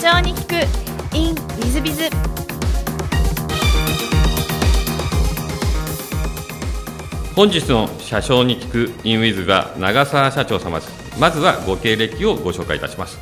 長に聞く in ウィズビズ。本日の社長に聞くインウィズが長澤社長様です。まずはご経歴をご紹介いたします。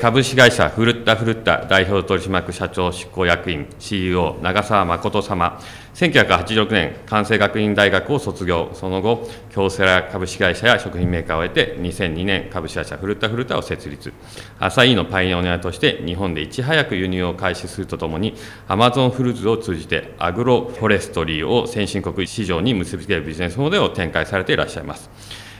株式会社ふるったふるった代表取締役社長執行役員 CEO 長澤誠様。1986年関西学院大学を卒業。その後京セラ株式会社や食品メーカーを経て2002年株式会社ふるったふるったを設立。アサイーのパイオニアとして日本でいち早く輸入を開始するとともにアマゾンフルーツを通じてアグロフォレストリーを先進国市場に結びつけるビジネスモデルを展開されていらっしゃいます。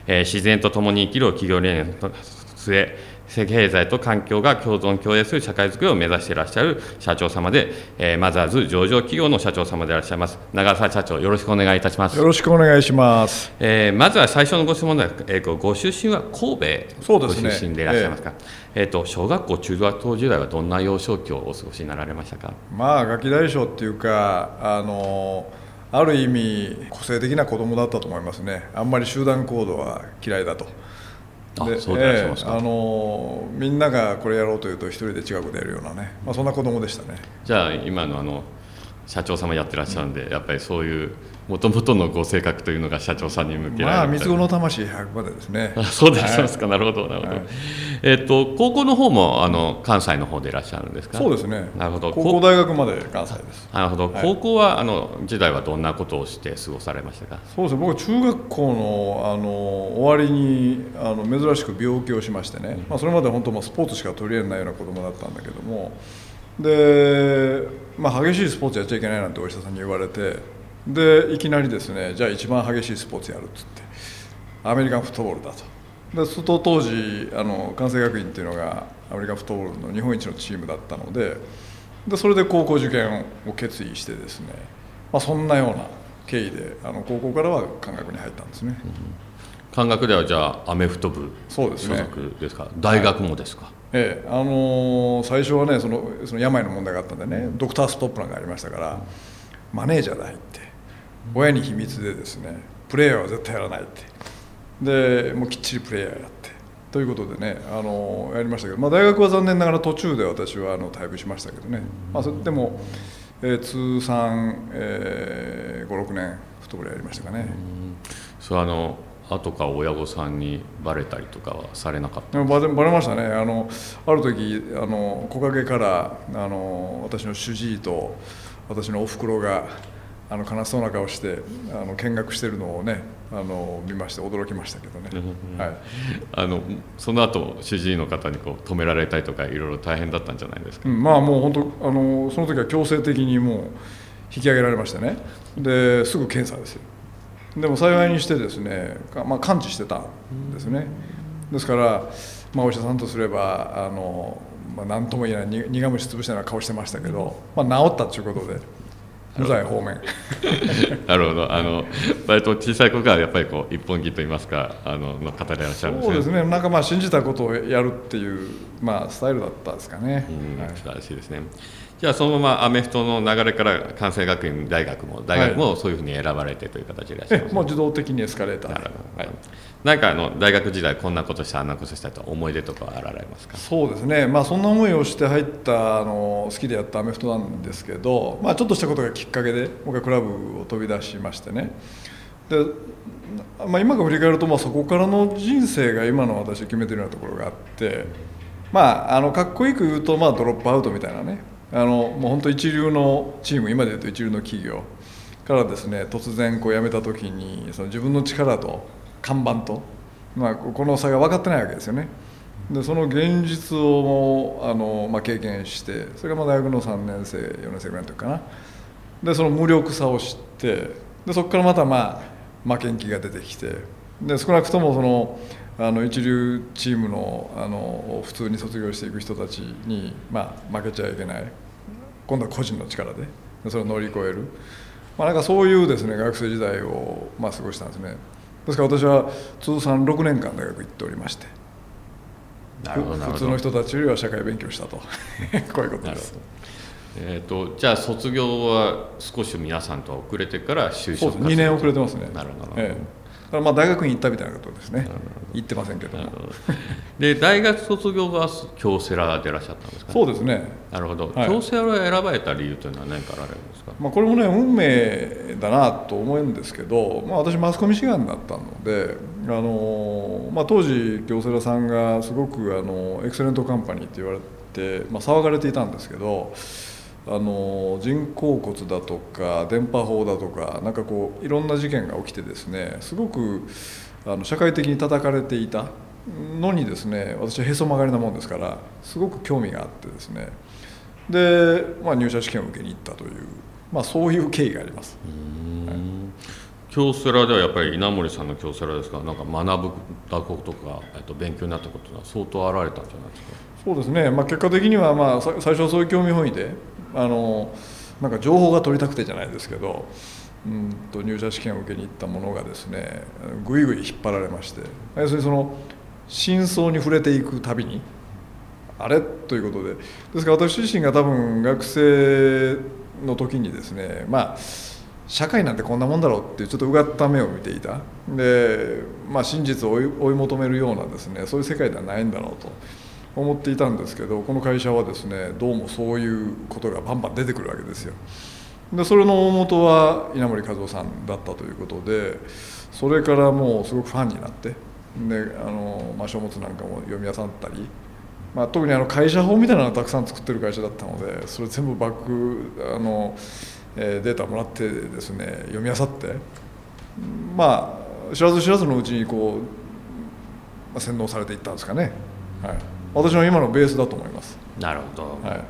えー自然と共に生きる企業理念の末経済と環境が共存共栄する社会づくりを目指していらっしゃる社長様で、えーマザーズ上場企業の社長様でいらっしゃいます。長澤社長よろしくお願いいたします。よろしくお願いします。えーまずは最初のご質問では、えー。ご出身は神戸ご出身でいらっしゃいますか、えーと小学校中学校時代はどんな幼少期をお過ごしになられましたか？まあガキ大将っていうかあのある意味個性的な子供だったと思いますね。あんまり集団行動は嫌いだと。あそうでええあのみんながこれやろうというと一人で近くでやるようなね、まあそんな子供でしたね。じゃあ今のあの社長様やってらっしゃるんで、やっぱりそういうもともとのご性格というのが社長さんに向けられるまあ三つ子の魂100までですね。あ そうでいらっしゃいますか、なるほどなるほど、はいえっと高校の方もあの関西の方でいらっしゃるんですか？そうですね。なるほど。高校大学まで関西です。なるほど、はい。高校はあの時代はどんなことをして過ごされましたか？そうですね。僕は中学校のあの終わりにあの珍しく病気をしましてね。まあそれまで本当まあスポーツしか取り入れないような子供だったんだけども、で、まあ激しいスポーツやっちゃいけないなんてお医者さんに言われて、でいきなりですね、じゃあ一番激しいスポーツやるっつって、アメリカンフットボールだと。でそと当時あの関西学院っていうのがアメリカンフットボールの日本一のチームだったのででそれで高校受験を決意してですね、まあ、そんなような経緯であの高校からは関学に入ったんですね、感覚ではじゃあアメフト部所そうですね。属ですか？大学もですか、ええあのー最初はねそのその病の問題があったんでねドクターストップなんかありましたからマネージャーで入って親に秘密でですねプレーヤーは絶対やらないって。でもうきっちりプレーヤーやって。ということでね、あのーやりましたけど、まあ、大学は残念ながら途中で私はあの退部しましたけどね、まあ、それでも、えー通算、えー、56年フットボールやりましたかね。それあの後から親御さんにバレたりとかはされなかったバレましたね。あのある時あの木陰からあの私の主治医と私のおふくろがあの悲しそうな顔してあの見学してるのをねあの見まして驚きましたけどね、はい、あのその後主治医の方にこう止められたりとかいろいろ大変だったんじゃないですか、うんまあもう本当あのその時は強制的にもう引き上げられましてね。ですぐ検査ですよでも幸いにしてですね、かまあ、完治してたんですね。ですから、まあ、お医者さんとすればあの、まあ、何とも言えないに苦虫潰したような顔してましたけど、まあ、治ったということで無罪方面 なるほど。あの割と小さい子がやっぱりこう一本気と言いますかあのの方でいらっしゃるんですね。そうですね。なんかまあ信じたことをやるっていう、まあ、スタイルだったですかね、うんはい。素晴らしいですね。じゃあそのままアメフトの流れから関西学院大学も大学もそういうふうに選ばれてという形でいらっしゃいます、えもう自動的にエスカレーターなるほど、はい、なんかあの大学時代こんなことしたあんなことしたと思い出とかはあられますか？そうですね、まあ、そんな思いをして入ったあの好きでやったアメフトなんですけど、まあ、ちょっとしたことがきっかけで僕はクラブを飛び出しましてね。で、まあ、今から振り返ると、まあ、そこからの人生が今の私を決めてるようなところがあって、まあ、あのかっこよく言うと、まあ、ドロップアウトみたいなねあのもう本当一流のチーム今で言うと一流の企業からですね突然こう辞めた時にその自分の力と看板と、まあ、この差が分かってないわけですよね。でその現実をもあの、まあ、経験してそれがまあ大学の3年生4年生ぐらいの時かなでその無力さを知ってでそこからまたまあ負けん気が出てきてで少なくともそのあの一流チームのあの普通に卒業していく人たちに、まあ、負けちゃいけない今度は個人の力ででそれを乗り越える、まあ、なんかそういうですね学生時代を、まあ、過ごしたんですね。ですから私は通算6年間大学行っておりまして普通の人たちよりは社会勉強したと。こういうことです。えー、とじゃあ卒業は少し皆さんとは遅れてから就職そうです。2年遅れてますね。なるほど、ええまあ大学院行ったみたいなことですね。行ってませんけども。で大学卒業が京セラでいらっしゃったんですか、ね、そうですね。なるほど、はい、京セラを選ばれた理由というのは何かあられるんですか、まあ、これもね運命だなと思うんですけど、まあ、私マスコミ志願だったのであの、まあ、当時京セラさんがすごくあのエクセレントカンパニーって言われて、まあ、騒がれていたんですけどあの人工骨だとか電波法だとかなんかこういろんな事件が起きてですねすごくあの社会的に叩かれていたのにですね私はへそ曲がりなもんですからすごく興味があってですね。で、まあ、入社試験を受けに行ったという、まあ、そういう経緯があります。京セラではやっぱり稲森さんの京セラですか？らなんか学ぶたことか、えっと、勉強になったことは相当あられたんじゃないですか？そうですね、まあ、結果的には、まあ、最初はそういう興味本位であのなんか情報が取りたくてじゃないですけどうんと入社試験を受けに行ったものがですねぐいぐい引っ張られまして要するにその真相に触れていくたびにあれ？ということでですから私自身が多分学生の時にですねまあ社会なんてこんなもんだろうっていうちょっとうがった目を見ていた。で、まあ、真実を追い追い求めるようなですねそういう世界ではないんだろうと。思っていたんですけどこの会社はですねどうもそういうことがバンバン出てくるわけですよ。でそれの大元は稲森和夫さんだったということでそれからもうすごくファンになってであの、まあ、書物なんかも読み漁ったり、まあ、特にあの会社法みたいなのをたくさん作ってる会社だったのでそれ全部バックあの、えー、データもらってですね読み漁ってまあ知らず知らずのうちにこう、まあ、洗脳されていったんですかね。はい私の今のベースだと思います。なるほど、はい。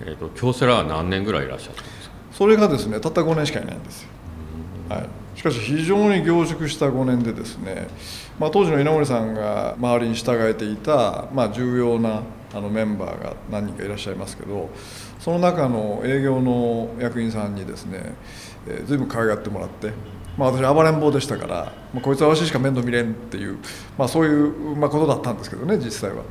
えーと、京セラは何年ぐらいいらっしゃったんですか？それがですねたった5年しかいないんですよ、はい、しかし非常に凝縮した5年でですね、まあ、当時の稲森さんが周りに従えていた、まあ、重要なあのメンバーが何人かいらっしゃいますけどその中の営業の役員さんにですね、えー、随分可愛がってもらってまあ、私暴れん坊でしたから、まあ、こいつはわししか面倒見れんっていう、まあ、そういう、まあ、ことだったんですけどね実際は。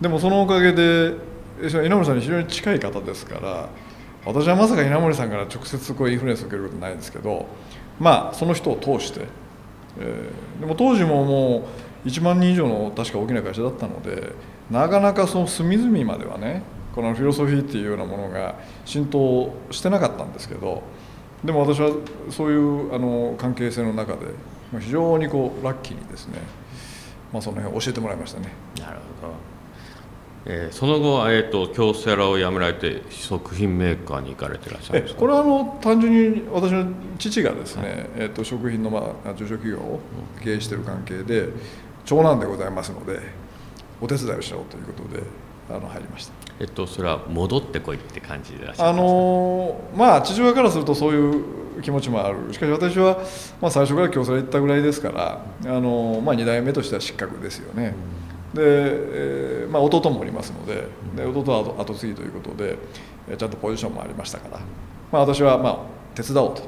でもそのおかげで稲森さんに非常に近い方ですから私はまさか稲森さんから直接こうインフルエンスを受けることないですけどまあその人を通して、えー、でも当時ももう1万人以上の確か大きな会社だったのでなかなかその隅々まではねこのフィロソフィーっていうようなものが浸透してなかったんですけどでも私はそういうあの関係性の中で非常にこうラッキーにですね、まあ、その辺を教えてもらいましたね。なるほどえー、その後、えーと、京セラを辞められて食品メーカーに行かれてらっしゃるこれはあの単純に私の父がですね、はい、えーと、食品の、まあ、中小企業を経営している関係で長男でございますのでお手伝いをしようということであの入りました。えっと、それは戻ってこいって感じでいらっしゃるあのまあ父親からするとそういう気持ちもあるしかし私は、まあ、最初から京セラ行ったぐらいですからあの、まあ、2代目としては失格ですよね。うんで、えーまあ、弟もおりますのでで弟は後後継ぎということでちゃんとポジションもありましたから、まあ、私はまあ手伝おうと、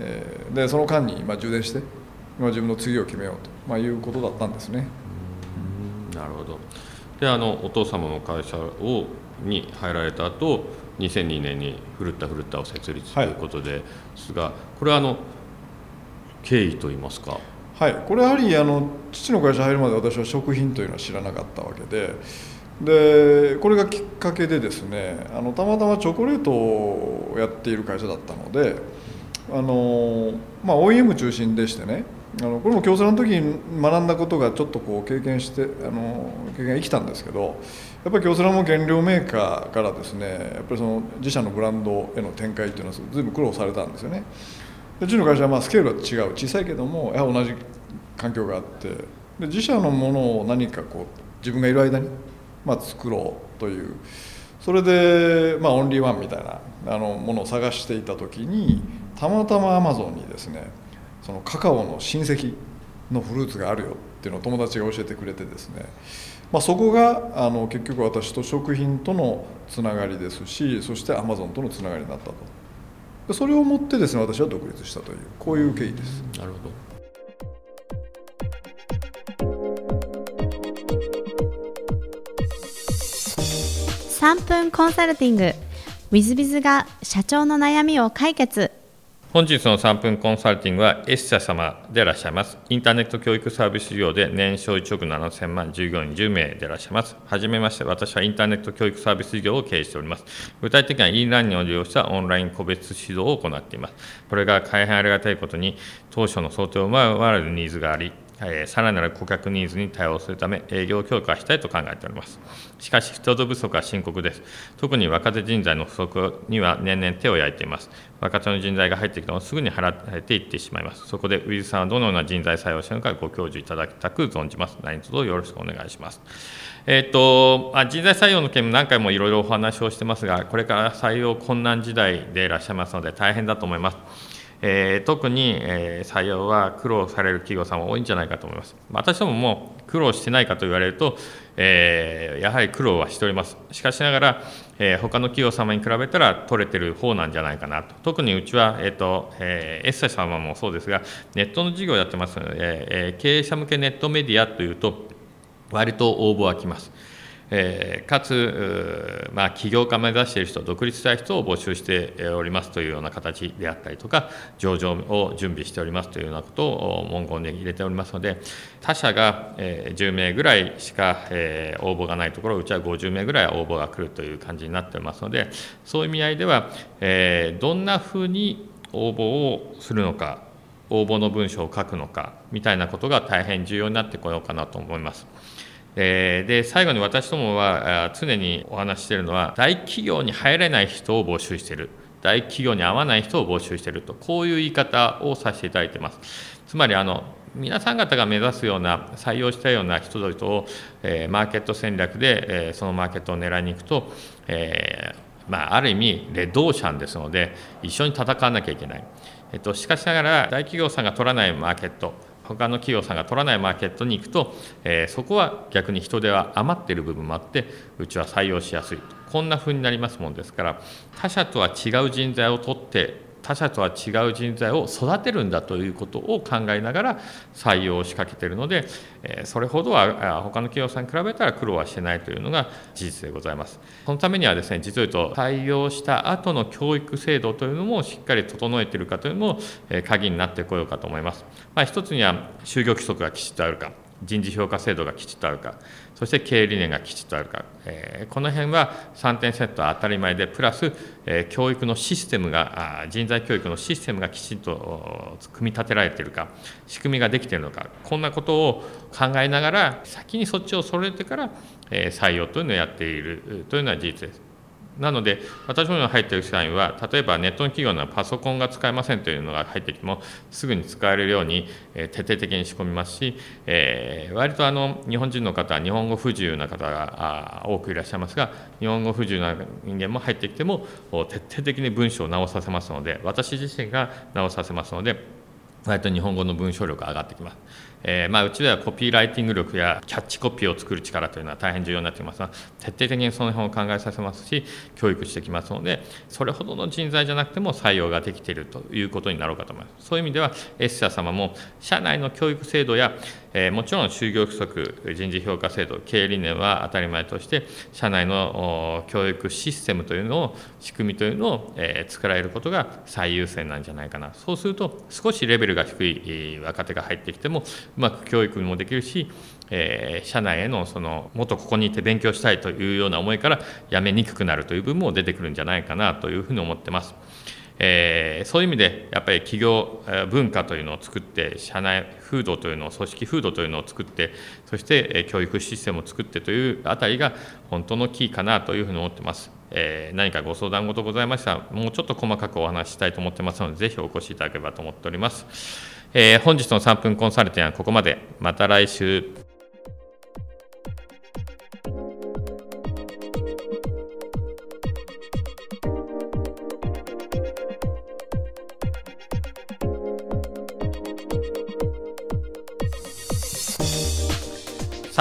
えー、でその間にまあ充電して、まあ、自分の次を決めようと、まあ、いうことだったんですね。なるほど。であのお父様の会社をに入られた後2002年に「ふるったふるった」を設立ということですが、はい、これはあの経緯といいますかはいこれやはりあの父の会社入るまで私は食品というのは知らなかったわけででこれがきっかけでですねあのたまたまチョコレートをやっている会社だったのであの、まあ、OEM 中心でしてねあのこれも京セラの時に学んだことがちょっとこう経験してあの経験が生きたんですけどやっぱり京セラも原料メーカーからですねやっぱりその自社のブランドへの展開っていうのは随分苦労されたんですよね。うちの会社はまあスケールは違う。小さいけどもや同じ環境があって。で自社のものを何かこう自分がいる間に、まあ、作ろうという。それで、まあ、オンリーワンみたいなあのものを探していた時にたまたまアマゾンにですねそのカカオの親戚のフルーツがあるよっていうのを友達が教えてくれてですね、まあ、そこがあの結局私と食品とのつながりですしそしてアマゾンとのつながりになったと。それをもってですね私は独立したというこういう経緯です。なるほど。3分コンサルティング。w i z b i が社長の悩みを解決本日の3分コンサルティングはエッ社様でいらっしゃいます。インターネット教育サービス業で年商1億7000万従業員10名でいらっしゃいます。はじめまして、私はインターネット教育サービス事業を経営しております。具体的には e ラーニングを利用したオンライン個別指導を行っています。これが大変ありがたいことに、当初の想定を上回るニーズがあり、えー、さらなる顧客ニーズに対応するため営業強化したいと考えております。しかし、人手不足は深刻です。特に若手人材の不足には年々手を焼いています。若手の人材が入ってきてもすぐに払っていってしまいます。そこで、ウィズさんはどのような人材採用してるのかご教授いただきたく存じます。何卒よろしくお願いします。えーとあ、人材採用の件も何回もいろいろお話をしてますが、これから採用困難時代でいらっしゃいますので、大変だと思います。えー、特に、えー、採用は苦労される企業さんは多いんじゃないかと思います。私どもも苦労してないかと言われると、えー、やはり苦労はしております。しかしながら、えー、他の企業様に比べたら取れてる方なんじゃないかなと。特にうちは、えーとえー、エッサ様もそうですが、ネットの事業をやってますので、えー、経営者向けネットメディアというと、割と応募は来ます。えー、かつ、まあ、起業家目指している人、独立したい人を募集しておりますというような形であったりとか、上場を準備しておりますというようなことを文言で入れておりますので、他社が、えー、10名ぐらいしか、えー、応募がないところ、うちは50名ぐらい応募が来るという感じになっておりますので、そういう意味合いでは、えー、どんなふうに応募をするのか、応募の文章を書くのかみたいなことが大変重要になってこようかなと思います。えで最後に私どもは常にお話しているのは大企業に入れない人を募集している。大企業に合わない人を募集していると。こういう言い方をさせていただいています。つまりあの皆さん方が目指すような採用したような人々を、えー、マーケット戦略で、えー、そのマーケットを狙いに行くと、えー、まあ、ある意味レッドオーシャンですので一緒に戦わなきゃいけない、えっと、しかしながら大企業さんが取らないマーケット他の企業さんが取らないマーケットに行くと、えー、そこは逆に人手は余っている部分もあってうちは採用しやすいと。こんなふうになりますもんですから他社とは違う人材を取って他者とは違う人材を育てるんだということを考えながら採用を仕掛けているので、それほどは他の企業さんに比べたら苦労はしてないというのが事実でございます。そのためにはですね、実を言うと採用した後の教育制度というのもしっかり整えているかというのも鍵になってこようかと思います。まあ、一つには就業規則がきちっとあるか、人事評価制度がきちっとあるか、そして経営理念がきちっとあるか、え、この辺は3点セットは当たり前で、プラス、え、教育のシステムが、人材教育のシステムがきちんと組み立てられているか、仕組みができているのか、こんなことを考えながら、先にそっちを揃えてから、え、採用というのをやっているというのは事実です。なので、私のように入っている社員は、例えばネットの企業のパソコンが使えませんというのが入ってきても、すぐに使えるように、え徹底的に仕込みますし、えー、割とあの日本人の方、日本語不自由な方が多くいらっしゃいますが、日本語不自由な人間も入ってきても、徹底的に文章を直させますので、私自身が直させますので、割と日本語の文章力が上がってきます。えー、まあ、うちではコピーライティング力やキャッチコピーを作る力というのは大変重要になってきますが徹底的にその辺を考えさせますし教育してきますのでそれほどの人材じゃなくても採用ができているということになろうかと思います。そういう意味では S 社様も社内の教育制度や、え、もちろん就業規則人事評価制度経営理念は当たり前として社内の教育システムというのを仕組みというのを、え、作られることが最優先なんじゃないかなそうすると少しレベルが低い若手が入ってきてもうまく教育もできるし、え、社内へのそのもっとここにいて勉強したいというような思いから辞めにくくなるという部分も出てくるんじゃないかなというふうに思ってます。えー、そういう意味でやっぱり企業文化というのを作って社内風土というのを組織風土というのを作ってそして教育システムを作ってというあたりが本当のキーかなというふうに思ってます。えー、何かご相談事ございましたらもうちょっと細かくお話ししたいと思ってますのでぜひお越しいただければと思っております。えー、本日の3分コンサルティングはここまで。また来週。